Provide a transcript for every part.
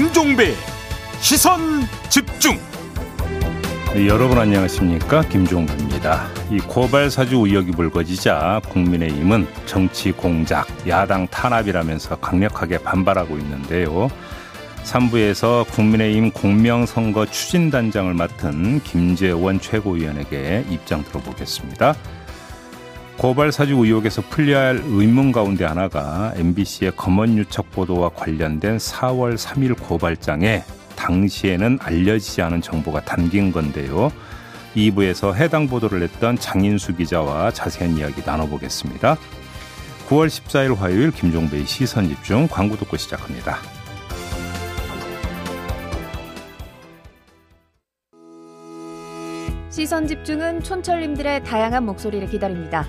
김종배 시선 집중. 네, 여러분 안녕하십니까 김종배입니다. 이 고발 사주 의혹이 불거지자 국민의힘은 정치 공작, 야당 탄압이라면서 강력하게 반발하고 있는데요. 3부에서 국민의힘 공명선거 추진단장을 맡은 김재원 최고위원에게 입장 들어보겠습니다. 고발 사주 의혹에서 풀려야 할 의문 가운데 하나가 MBC의 검언 유착 보도와 관련된 4월 3일 고발장에 당시에는 알려지지 않은 정보가 담긴 건데요. 2부에서 해당 보도를 했던 장인수 기자와 자세한 이야기 나눠보겠습니다. 9월 14일 화요일 김종배의 시선 집중 광고 듣고 시작합니다. 시선 집중은 촌철님들의 다양한 목소리를 기다립니다.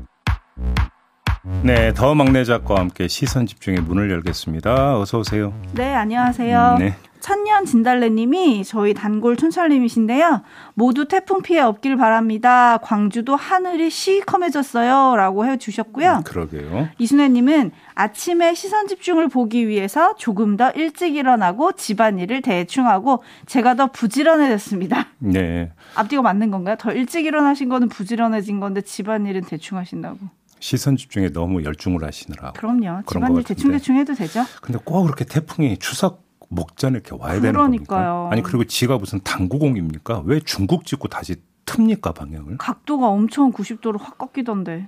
네, 더 막내 작가와 함께 시선 집중의 문을 열겠습니다. 어서 오세요. 네, 안녕하세요. 네. 천년 진달래님이 저희 단골 촌철님이신데요. 모두 태풍 피해 없길 바랍니다. 광주도 하늘이 시커매졌어요. 라고 해주셨고요. 음, 그러게요. 이순애님은 아침에 시선 집중을 보기 위해서 조금 더 일찍 일어나고 집안일을 대충 하고 제가 더 부지런해졌습니다. 네. 앞뒤가 맞는 건가요? 더 일찍 일어나신 거는 부지런해진 건데 집안일은 대충 하신다고. 시선 집중에 너무 열중을 하시느라고. 그럼요. 집안일 대충 대충 해도 되죠. 근데 꼭 그렇게 태풍이 추석 목전에 이렇게 와야 되는 겁니까? 아니 그리고 지가 무슨 당구공입니까? 왜 중국 찍고 다시 틉니까 방향을? 각도가 엄청 90도로 확 꺾이던데.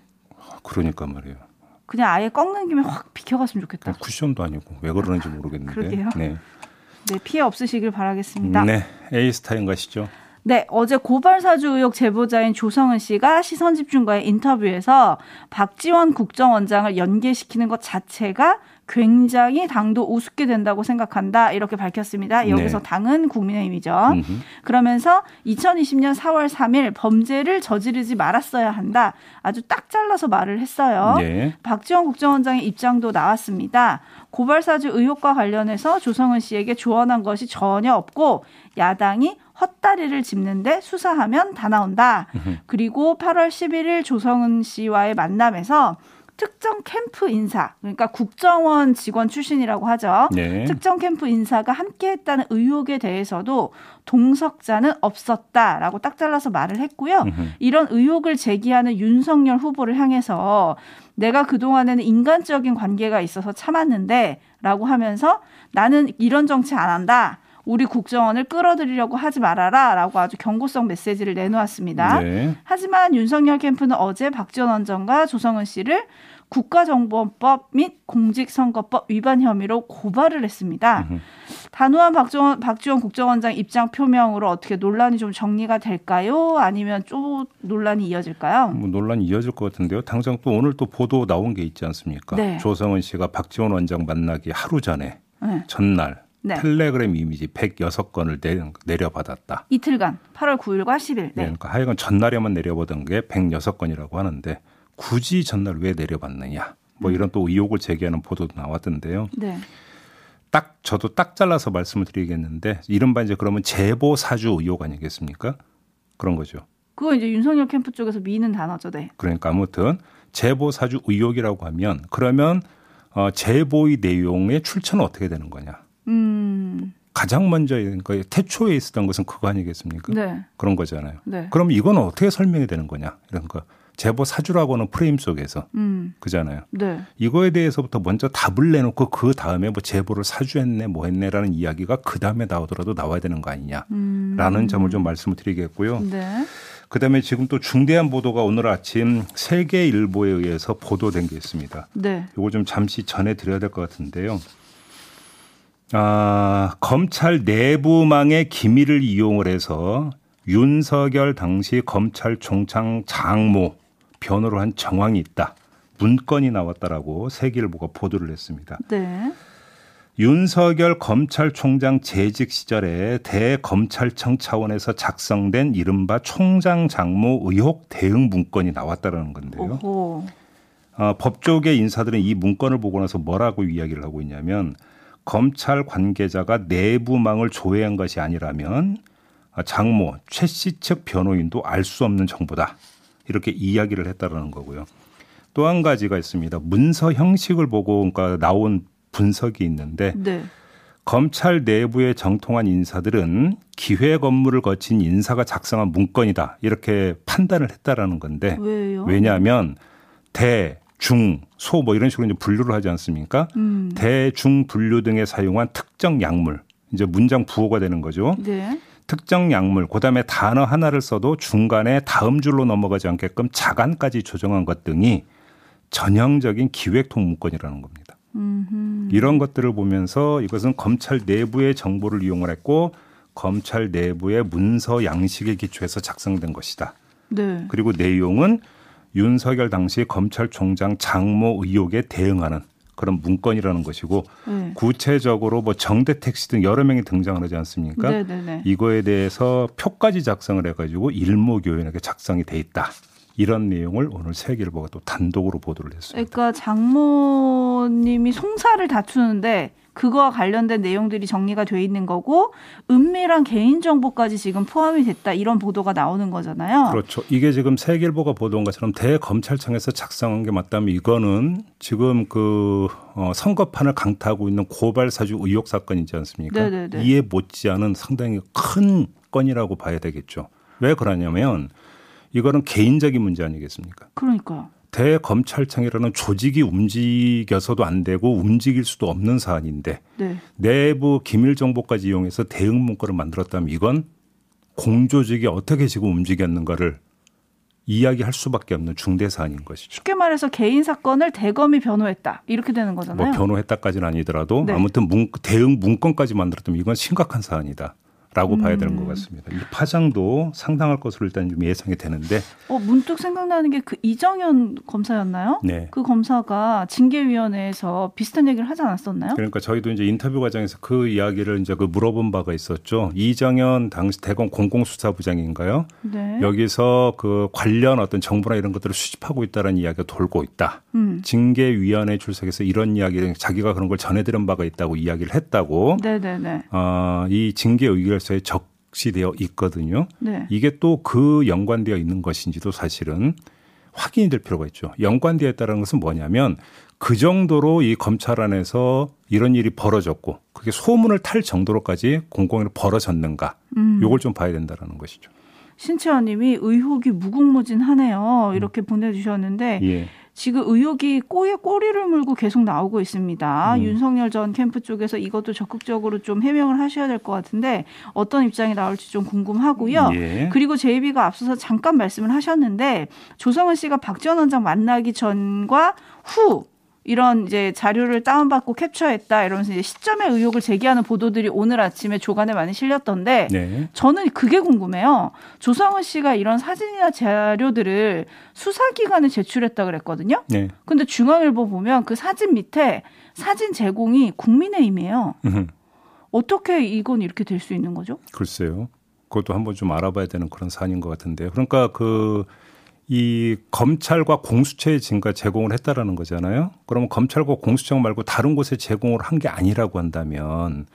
그러니까 말이에요. 그냥 아예 꺾는 김에 확 비켜갔으면 좋겠다. 어, 쿠션도 아니고 왜 그러는지 모르겠는데. 그러게요. 네. 네 피해 없으시길 바라겠습니다. 네 에이스타인 가시죠. 네, 어제 고발 사주 의혹 제보자인 조성은 씨가 시선 집중과의 인터뷰에서 박지원 국정원장을 연계시키는 것 자체가 굉장히 당도 우습게 된다고 생각한다 이렇게 밝혔습니다. 여기서 네. 당은 국민의힘이죠. 음흠. 그러면서 2020년 4월 3일 범죄를 저지르지 말았어야 한다. 아주 딱 잘라서 말을 했어요. 네. 박지원 국정원장의 입장도 나왔습니다. 고발사주 의혹과 관련해서 조성은 씨에게 조언한 것이 전혀 없고 야당이 헛다리를 짚는데 수사하면 다 나온다. 그리고 8월 11일 조성은 씨와의 만남에서 특정 캠프 인사, 그러니까 국정원 직원 출신이라고 하죠. 네. 특정 캠프 인사가 함께 했다는 의혹에 대해서도 동석자는 없었다라고 딱 잘라서 말을 했고요. 으흠. 이런 의혹을 제기하는 윤석열 후보를 향해서 내가 그동안에는 인간적인 관계가 있어서 참았는데 라고 하면서 나는 이런 정치 안 한다. 우리 국정원을 끌어들이려고 하지 말아라 라고 아주 경고성 메시지를 내놓았습니다. 네. 하지만 윤석열 캠프는 어제 박지원 원장과 조성은 씨를 국가정보원법 및 공직선거법 위반 혐의로 고발을 했습니다. 단호한 박지원, 박지원 국정원장 입장 표명으로 어떻게 논란이 좀 정리가 될까요? 아니면 좀 논란이 이어질까요? 뭐 논란이 이어질 것 같은데요. 당장 또 오늘 또 보도 나온 게 있지 않습니까? 네. 조성은 씨가 박지원 원장 만나기 하루 전에 네. 전날 네. 텔레그램 이미지 106건을 내 려, 받았다 이틀간 8월 9일과 10일. 네. 네. 그러니까 하여간 전날에만 내려보던 게 106건이라고 하는데 굳이 전날 왜 내려봤느냐. 뭐 음. 이런 또 의혹을 제기하는 보도도 나왔던데요. 네. 딱 저도 딱 잘라서 말씀을 드리겠는데 이른바 이제 그러면 제보 사주 의혹 아니겠습니까? 그런 거죠. 그거 이제 윤석열 캠프 쪽에서 미는 단어죠, 네. 그러니까 아무튼 제보 사주 의혹이라고 하면 그러면 어, 제보의 내용의 출처는 어떻게 되는 거냐? 음. 가장 먼저 그러니까 태초에 있었던 것은 그거 아니겠습니까? 네. 그런 거잖아요. 네. 그럼 이건 어떻게 설명이 되는 거냐? 이런 거. 제보 사주라고는 프레임 속에서 음. 그잖아요. 네. 이거에 대해서부터 먼저 답을 내놓고 그 다음에 뭐 제보를 사주했네 뭐 했네라는 이야기가 그 다음에 나오더라도 나와야 되는 거 아니냐라는 음. 점을 좀 말씀을 드리겠고요. 네. 그다음에 지금 또 중대한 보도가 오늘 아침 세계일보에 의해서 보도된 게 있습니다. 네. 이거 좀 잠시 전해 드려야 될 것 같은데요. 아, 검찰 내부망의 기밀을 이용을 해서 윤석열 당시 검찰총장 장모 변호를 한 정황이 있다. 문건이 나왔다라고 세계일보가 보도를 했습니다. 네. 윤석열 검찰총장 재직 시절에 대검찰청 차원에서 작성된 이른바 총장 장모 의혹 대응 문건이 나왔다라는 건데요. 오호. 어, 법조계 인사들은 이 문건을 보고 나서 뭐라고 이야기를 하고 있냐면 검찰 관계자가 내부망을 조회한 것이 아니라면 장모 최 씨 측 변호인도 알 수 없는 정보다 이렇게 이야기를 했다라는 거고요. 또 한 가지가 있습니다. 문서 형식을 보고 그러니까 나온 분석이 있는데 네. 검찰 내부의 정통한 인사들은 기획 업무를 거친 인사가 작성한 문건이다 이렇게 판단을 했다라는 건데 왜요? 왜냐하면 대, 중, 소 뭐 이런 식으로 이제 분류를 하지 않습니까? 음. 대, 중 분류 등에 사용한 특정 약물 이제 문장 부호가 되는 거죠. 네. 특정 약물, 그다음에 단어 하나를 써도 중간에 다음 줄로 넘어가지 않게끔 자간까지 조정한 것 등이 전형적인 기획 통 문건이라는 겁니다. 음흠. 이런 것들을 보면서 이것은 검찰 내부의 정보를 이용을 했고 검찰 내부의 문서 양식에 기초해서 작성된 것이다. 네. 그리고 내용은 윤석열 당시 검찰총장 장모 의혹에 대응하는 그런 문건이라는 것이고 네. 구체적으로 뭐 정대택 씨등 여러 명이 등장을 하지 않습니까? 네네네. 이거에 대해서 표까지 작성을 해가지고 일모교연하게 작성이 돼 있다. 이런 내용을 오늘 세계일보가 또 단독으로 보도를 했습니다. 그러니까 장모님이 송사를 다투는데 그거와 관련된 내용들이 정리가 돼 있는 거고 은밀한 개인 정보까지 지금 포함이 됐다 이런 보도가 나오는 거잖아요. 그렇죠. 이게 지금 세계일보가 보도한 것처럼 대검찰청에서 작성한 게 맞다면 이거는 지금 그 어, 선거판을 강타하고 있는 고발 사주 의혹 사건이지 않습니까? 네네네. 이에 못지않은 상당히 큰 건이라고 봐야 되겠죠. 왜 그러냐면 이거는 개인적인 문제 아니겠습니까? 그러니까요. 대검찰청이라는 조직이 움직여서도 안 되고 움직일 수도 없는 사안인데 네. 내부 기밀 정보까지 이용해서 대응 문건을 만들었다면 이건 공조직이 어떻게 지금 움직였는가를 이야기할 수밖에 없는 중대 사안인 것이죠. 쉽게 말해서 개인 사건을 대검이 변호했다 이렇게 되는 거잖아요. 뭐 변호했다까지는 아니더라도 네. 아무튼 문, 대응 문건까지 만들었다면 이건 심각한 사안이다. 라고 봐야 되는 것 같습니다. 이 파장도 상당할 것으로 일단 좀 예상이 되는데, 어, 문득 생각나는 게 그 이정현 검사였나요? 네. 그 검사가 징계위원회에서 비슷한 얘기를 하지 않았었나요? 그러니까 저희도 이제 인터뷰 과정에서 그 이야기를 이제 그 물어본 바가 있었죠. 이정현 당시 대검 공공수사부장인가요? 네. 여기서 그 관련 어떤 정보나 이런 것들을 수집하고 있다는 이야기가 돌고 있다. 음. 징계위원회 출석에서 이런 이야기를 자기가 그런 걸 전해들은 바가 있다고 이야기를 했다고. 네네네. 어, 이 징계 의결 서에 적시되어 있거든요. 네. 이게 또 그 연관되어 있는 것인지도 사실은 확인이 될 필요가 있죠. 연관되어 있다는 것은 뭐냐면 그 정도로 이 검찰 안에서 이런 일이 벌어졌고 그게 소문을 탈 정도로까지 공공연히 벌어졌는가. 음. 요걸 좀 봐야 된다라는 것이죠. 신채원님이 의혹이 무궁무진하네요. 이렇게 보내주셨는데 예. 지금 의혹이 꼬에 꼬리를 물고 계속 나오고 있습니다. 음. 윤석열 전 캠프 쪽에서 이것도 적극적으로 좀 해명을 하셔야 될 것 같은데 어떤 입장이 나올지 좀 궁금하고요. 예. 그리고 제이비가 앞서서 잠깐 말씀을 하셨는데 조성은 씨가 박지원 원장 만나기 전과 후 이런 이제 자료를 다운받고 캡처했다 이러면서 이제 시점의 의혹을 제기하는 보도들이 오늘 아침에 조간에 많이 실렸던데 네. 저는 그게 궁금해요. 조성은 씨가 이런 사진이나 자료들을 수사기관에 제출했다 그랬거든요. 네. 근데 중앙일보 보면 그 사진 밑에 사진 제공이 국민의힘이에요. 어떻게 이건 이렇게 될 수 있는 거죠? 글쎄요. 그것도 한번 좀 알아봐야 되는 그런 사안인 것 같은데요. 그러니까 그 이 검찰과 공수처에 지금까지 제공을 했다라는 거잖아요. 그러면 검찰과 공수처 말고 다른 곳에 제공을 한 게 아니라고 한다면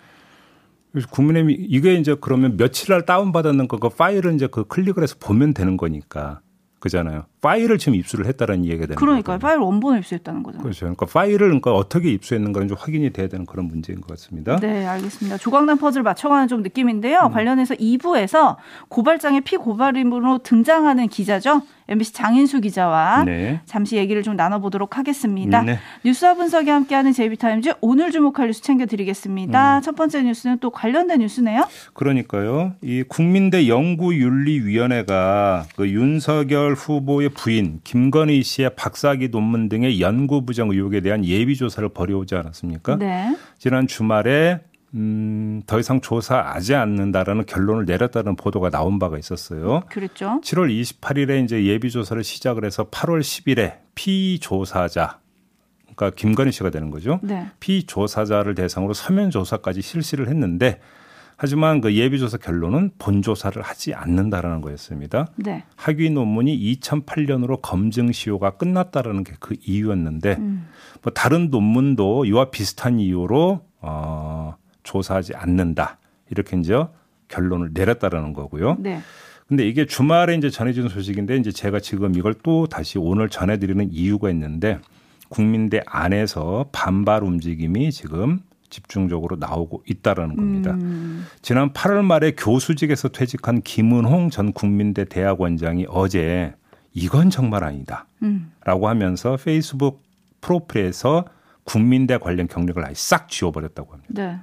국민의힘이 이게 이제 그러면 며칠 날 다운 받았는 거 그 파일을 이제 그 클릭을 해서 보면 되는 거니까 그잖아요. 파일을 지금 입수를 했다라는 이야기가 되는 그러니까. 파일 원본을 입수했다는 거죠. 그렇죠. 그러니까 파일을 그러니까 어떻게 입수했는가는 좀 확인이 돼야 되는 그런 문제인 것 같습니다. 네, 알겠습니다. 조각난 퍼즐 맞춰가는 좀 느낌인데요. 음. 관련해서 2부에서 고발장의 피고발인으로 등장하는 기자죠. MBC 장인수 기자와 네. 잠시 얘기를 좀 나눠보도록 하겠습니다. 네. 뉴스와 분석이 함께하는 JB타임즈 오늘 주목할 뉴스 챙겨드리겠습니다. 음. 첫 번째 뉴스는 또 관련된 뉴스네요. 그러니까요. 이 국민대 연구윤리위원회가 그 윤석열 후보의 부인 김건희 씨의 박사학위 논문 등의 연구 부정 의혹에 대한 예비 조사를 벌여오지 않았습니까? 네. 지난 주말에 음, 더 이상 조사하지 않는다라는 결론을 내렸다는 보도가 나온 바가 있었어요. 그랬죠. 7월 28일에 이제 예비 조사를 시작을 해서 8월 10일에 피조사자 그러니까 김건희 씨가 되는 거죠. 네. 피조사자를 대상으로 서면 조사까지 실시를 했는데 하지만 그 예비조사 결론은 본조사를 하지 않는다라는 거였습니다. 네. 학위 논문이 2008년으로 검증 시효가 끝났다라는 게 그 이유였는데 음. 뭐 다른 논문도 이와 비슷한 이유로 어, 조사하지 않는다 이렇게 이제 결론을 내렸다라는 거고요. 네. 근데 이게 주말에 이제 전해진 소식인데 이제 제가 지금 이걸 또 다시 오늘 전해드리는 이유가 있는데 국민대 안에서 반발 움직임이 지금 집중적으로 나오고 있다라는 겁니다. 음. 지난 8월 말에 교수직에서 퇴직한 김은홍 전 국민대 대학원장이 어제 이건 정말 아니다. 음. 라고 하면서 페이스북 프로필에서 국민대 관련 경력을 아예 싹 지워버렸다고 합니다. 네.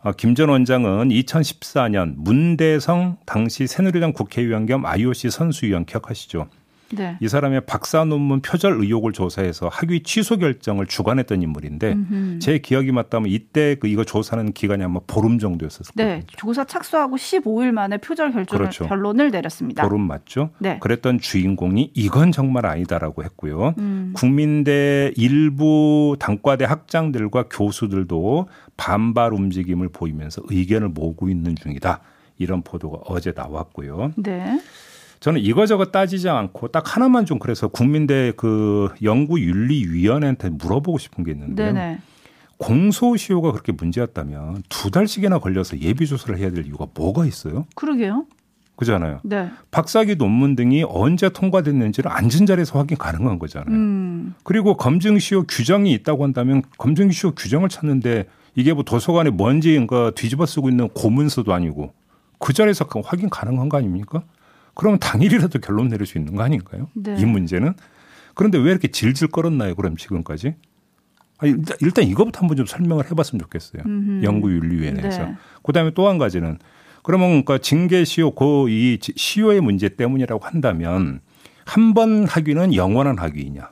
어, 김전 원장은 2014년 문대성 당시 새누리당 국회의원 겸 IOC 선수위원 기억하시죠? 네. 이 사람의 박사 논문 표절 의혹을 조사해서 학위 취소 결정을 주관했던 인물인데 음흠. 제 기억이 맞다면 이때 그 이거 조사하는 기간이 아마 보름 정도였었을 거예요. 네. 조사 착수하고 15일 만에 표절 결정을 그렇죠. 결론을 내렸습니다. 보름 맞죠? 네. 그랬던 주인공이 이건 정말 아니다라고 했고요. 음. 국민대 일부 단과대 학장들과 교수들도 반발 움직임을 보이면서 의견을 모으고 있는 중이다. 이런 보도가 어제 나왔고요. 네. 저는 이거저거 따지지 않고 딱 하나만 좀 그래서 국민대 그 연구윤리위원회한테 물어보고 싶은 게 있는데요. 네네. 공소시효가 그렇게 문제였다면 두 달씩이나 걸려서 예비조사를 해야 될 이유가 뭐가 있어요? 그러게요. 그잖아요. 네. 박사기 논문 등이 언제 통과됐는지를 앉은 자리에서 확인 가능한 거잖아요. 음. 그리고 검증시효 규정이 있다고 한다면 검증시효 규정을 찾는데 이게 뭐 도서관에 뭔지인가 뒤집어 쓰고 있는 고문서도 아니고 그 자리에서 확인 가능한 거 아닙니까? 그러면 당일이라도 결론 내릴 수 있는 거 아닌가요? 네. 이 문제는 그런데 왜 이렇게 질질 끌었나요? 그럼 지금까지? 아니, 일단, 일단 이거부터 한번 좀 설명을 해봤으면 좋겠어요. 음흠. 연구윤리위원회에서. 네. 그다음에 또 한 가지는 그러면 그러니까 징계 시효 그이 시효의 문제 때문이라고 한다면 한 번 학위는 영원한 학위이냐?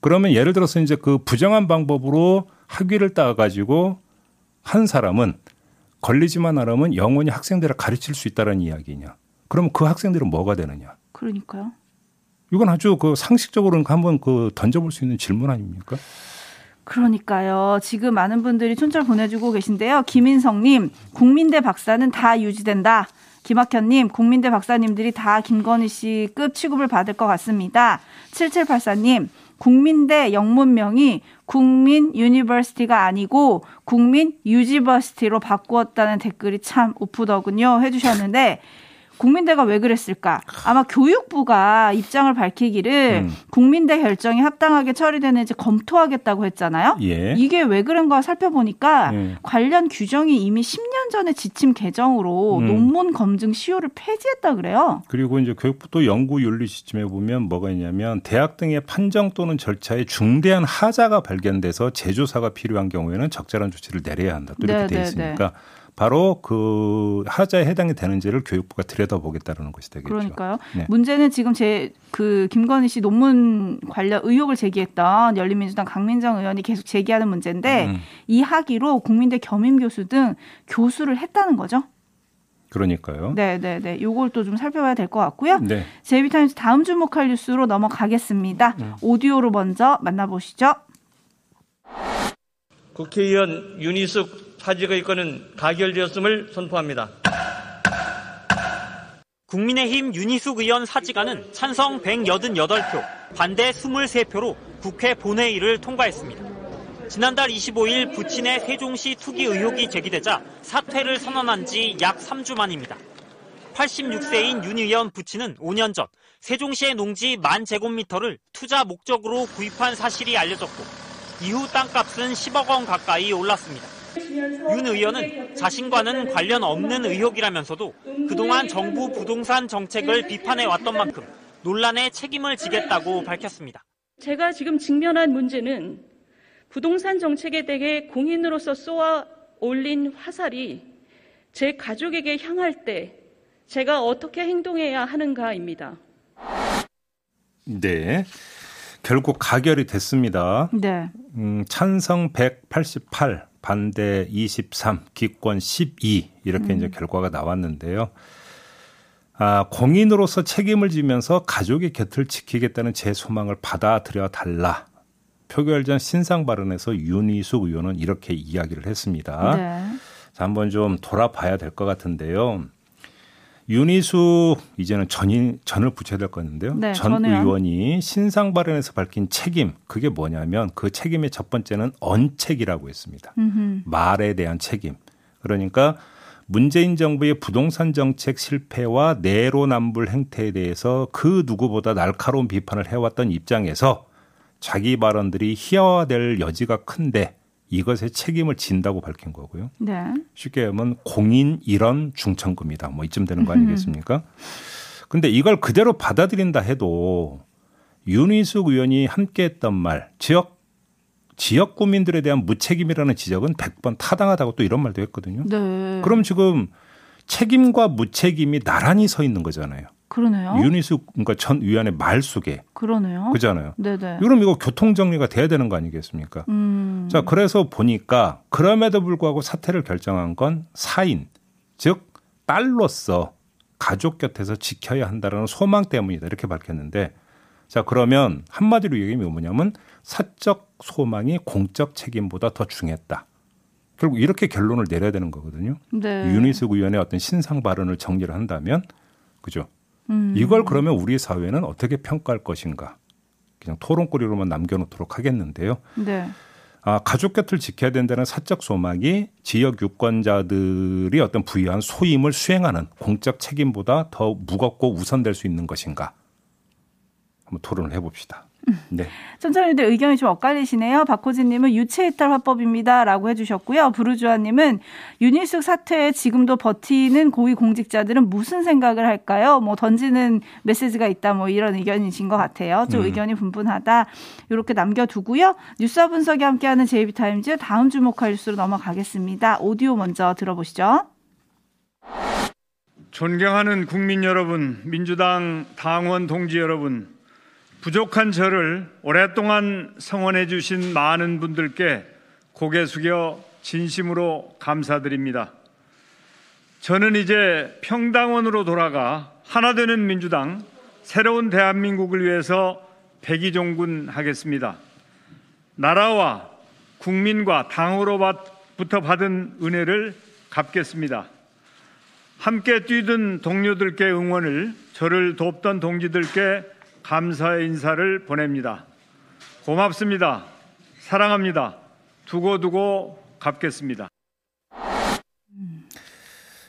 그러면 예를 들어서 이제 그 부정한 방법으로 학위를 따 가지고 한 사람은 걸리지만 않으면 영원히 학생들을 가르칠 수 있다는 이야기냐? 그러면 그 학생들은 뭐가 되느냐? 그러니까요. 이건 아주 그 상식적으로 한번 그 던져볼 수 있는 질문 아닙니까? 그러니까요. 지금 많은 분들이 촌철 보내주고 계신데요. 김인성님, 국민대 박사는 다 유지된다. 김학현님, 국민대 박사님들이 다 김건희 씨 급 취급을 받을 것 같습니다. 7784님, 국민대 영문명이 국민 University가 아니고 국민 유지versity로 바꾸었다는 댓글이 참 웃프더군요. 해주셨는데, 국민대가 왜 그랬을까? 아마 교육부가 입장을 밝히기를 음. 국민대 결정이 합당하게 처리되는지 검토하겠다고 했잖아요. 예. 이게 왜 그런가 살펴보니까 예. 관련 규정이 이미 10년 전에 지침 개정으로 음. 논문 검증 시효를 폐지했다 그래요. 그리고 이제 교육부도 연구 윤리 시점에 보면 뭐가 있냐면 대학 등의 판정 또는 절차에 중대한 하자가 발견돼서 재조사가 필요한 경우에는 적절한 조치를 내려야 한다. 또 이렇게 네, 돼 네, 있으니까 바로 그 하자에 해당이 되는지를 교육부가 들여다보겠다는 것이 되겠죠. 그러니까요. 네. 문제는 지금 제 그 김건희 씨 논문 관련 의혹을 제기했던 열린민주당 강민정 의원이 계속 제기하는 문제인데 음, 이 학위로 국민대 겸임 교수 등 교수를 했다는 거죠. 그러니까요. 네, 네, 네. 요걸 또 좀 살펴봐야 될 것 같고요. 네. 제이비타임즈 다음 주목할 뉴스로 넘어가겠습니다. 음. 오디오로 먼저 만나보시죠. 국회의원 윤희숙 사직의 건은 가결되었음을 선포합니다. 국민의힘 윤희숙 의원 사직안은 찬성 188표, 반대 23표로 국회 본회의를 통과했습니다. 지난달 25일 부친의 세종시 투기 의혹이 제기되자 사퇴를 선언한 지 약 3주 만입니다. 86세인 윤 의원 부친은 5년 전 세종시의 농지 만 제곱미터를 투자 목적으로 구입한 사실이 알려졌고 이후 땅값은 10억 원 가까이 올랐습니다. 윤 의원은 자신과는 관련 없는 의혹이라면서도 그동안 정부 부동산 정책을 비판해 왔던 만큼 논란에 책임을 지겠다고 밝혔습니다. 제가 지금 직면한 문제는 부동산 정책에 대해 공인으로서 쏘아 올린 화살이 제 가족에게 향할 때 제가 어떻게 행동해야 하는가입니다. 네. 결국 가결이 됐습니다. 네. 음, 찬성 188, 반대 23, 기권 12 이렇게 음. 이제 결과가 나왔는데요. 아, 공인으로서 책임을 지면서 가족의 곁을 지키겠다는 제 소망을 받아들여 달라 표결 전 신상 발언에서 윤희숙 의원은 이렇게 이야기를 했습니다. 네. 자, 한번 좀 돌아봐야 될 것 같은데요. 윤희숙 이제는 전인 전을 붙여야 될 거였는데요. 네, 전 전에요. 의원이 신상 발언에서 밝힌 책임 그게 뭐냐면 그 책임의 첫 번째는 언책이라고 했습니다. 음흠. 말에 대한 책임. 그러니까 문재인 정부의 부동산 정책 실패와 내로남불 행태에 대해서 그 누구보다 날카로운 비판을 해왔던 입장에서 자기 발언들이 희화화될 여지가 큰데 이것에 책임을 진다고 밝힌 거고요. 네. 쉽게 하면 공인 일원 중천금이다. 뭐 이쯤 되는 거 아니겠습니까? 근데 이걸 그대로 받아들인다 해도 윤희숙 의원이 함께 했던 말, 지역 지역 구민들에 대한 무책임이라는 지적은 100번 타당하다고 또 이런 말도 했거든요. 네. 그럼 지금 책임과 무책임이 나란히 서 있는 거잖아요. 그러네요. 윤희숙 그러니까 전 위원의 말 속에 그러네요. 그잖아요. 네네. 그럼 이거 교통 정리가 돼야 되는 거 아니겠습니까? 음. 자 그래서 보니까 그럼에도 불구하고 사퇴를 결정한 건 사인 즉 딸로서 가족 곁에서 지켜야 한다는 소망 때문이다 이렇게 밝혔는데 자 그러면 한마디로 얘기하면 뭐냐면 사적 소망이 공적 책임보다 더 중요했다. 결국 이렇게 결론을 내려야 되는 거거든요. 네. 윤희숙 의원의 어떤 신상 발언을 정리를 한다면 그죠? 음. 이걸 그러면 우리 사회는 어떻게 평가할 것인가? 그냥 토론거리로만 남겨놓도록 하겠는데요. 네. 아, 가족 곁을 지켜야 된다는 사적 소망이 지역 유권자들이 어떤 부여한 소임을 수행하는 공적 책임보다 더 무겁고 우선될 수 있는 것인가? 한번 토론을 해봅시다. 네. 천천히들 의견이 좀 엇갈리시네요. 박호진님은 유체이탈 화법입니다라고 해주셨고요. 부르주아님은 윤일숙 사퇴에 지금도 버티는 고위 공직자들은 무슨 생각을 할까요? 뭐 던지는 메시지가 있다 뭐 이런 의견이신 것 같아요. 좀 음. 의견이 분분하다 이렇게 남겨두고요. 뉴스와 분석이 함께하는 제이비타임즈 다음 주목할 뉴스로 넘어가겠습니다. 오디오 먼저 들어보시죠. 존경하는 국민 여러분, 민주당 당원 동지 여러분. 부족한 저를 오랫동안 성원해 주신 많은 분들께 고개 숙여 진심으로 감사드립니다. 저는 이제 평당원으로 돌아가 하나 되는 민주당 새로운 대한민국을 위해서 백의종군 하겠습니다. 나라와 국민과 당으로부터 받은 은혜를 갚겠습니다. 함께 뛰던 동료들께 응원을 저를 돕던 동지들께 감사의 인사를 보냅니다. 고맙습니다. 사랑합니다. 두고두고 갚겠습니다.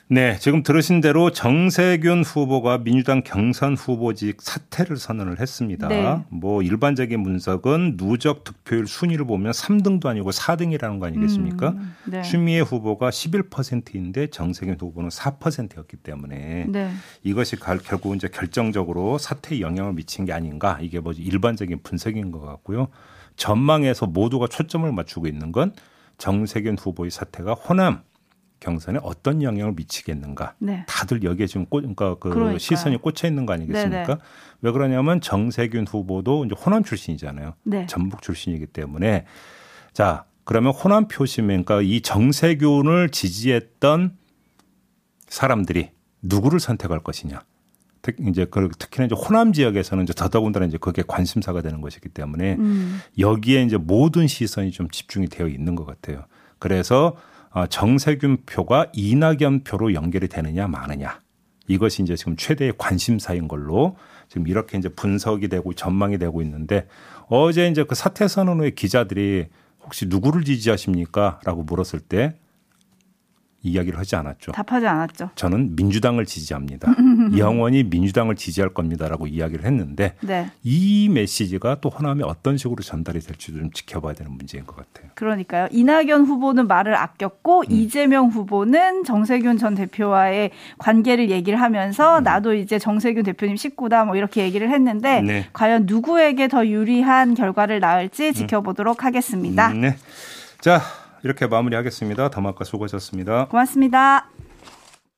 네, 지금 들으신 대로 정세균 후보가 민주당 경선 후보직 사퇴를 선언을 했습니다. 네. 뭐 일반적인 분석은 누적 득표율 순위를 보면 3등도 아니고 4등이라는 거 아니겠습니까? 음, 네. 추미애 후보가 11%인데 정세균 후보는 4%였기 때문에 네. 이것이 결국 이제 결정적으로 사퇴에 영향을 미친 게 아닌가 이게 뭐 일반적인 분석인 것 같고요. 전망에서 모두가 초점을 맞추고 있는 건 정세균 후보의 사퇴가 호남 경선에 어떤 영향을 미치겠는가. 네. 다들 여기에 지금 꽂, 그러니까 그 그러니까요. 시선이 꽂혀 있는 거 아니겠습니까? 네네. 왜 그러냐면 정세균 후보도 이제 호남 출신이잖아요. 네. 전북 출신이기 때문에 자 그러면 호남 표심에 그러니까 이 정세균을 지지했던 사람들이 누구를 선택할 것이냐. 특, 이제 그 특히나 이제 호남 지역에서는 이제 더더군다나 이제 그게 관심사가 되는 것이기 때문에 음. 여기에 이제 모든 시선이 좀 집중이 되어 있는 것 같아요. 그래서 어, 정세균 표가 이낙연 표로 연결이 되느냐 마느냐 이것이 이제 지금 최대의 관심사인 걸로 지금 이렇게 이제 분석이 되고 전망이 되고 있는데 어제 이제 그 사퇴 선언 후에 기자들이 혹시 누구를 지지하십니까? 라고 물었을 때 이야기를 하지 않았죠. 답하지 않았죠. 저는 민주당을 지지합니다. 영원히 민주당을 지지할 겁니다라고 이야기를 했는데 네. 이 메시지가 또 호남에 어떤 식으로 전달이 될지도 좀 지켜봐야 되는 문제인 것 같아요. 그러니까요. 이낙연 후보는 말을 아꼈고 음. 이재명 후보는 정세균 전 대표와의 관계를 얘기를 하면서 음. 나도 이제 정세균 대표님 식구다 뭐 이렇게 얘기를 했는데 네. 과연 누구에게 더 유리한 결과를 낳을지 음. 지켜보도록 하겠습니다. 네. 자, 이렇게 마무리하겠습니다. 더마카 수고하셨습니다. 고맙습니다.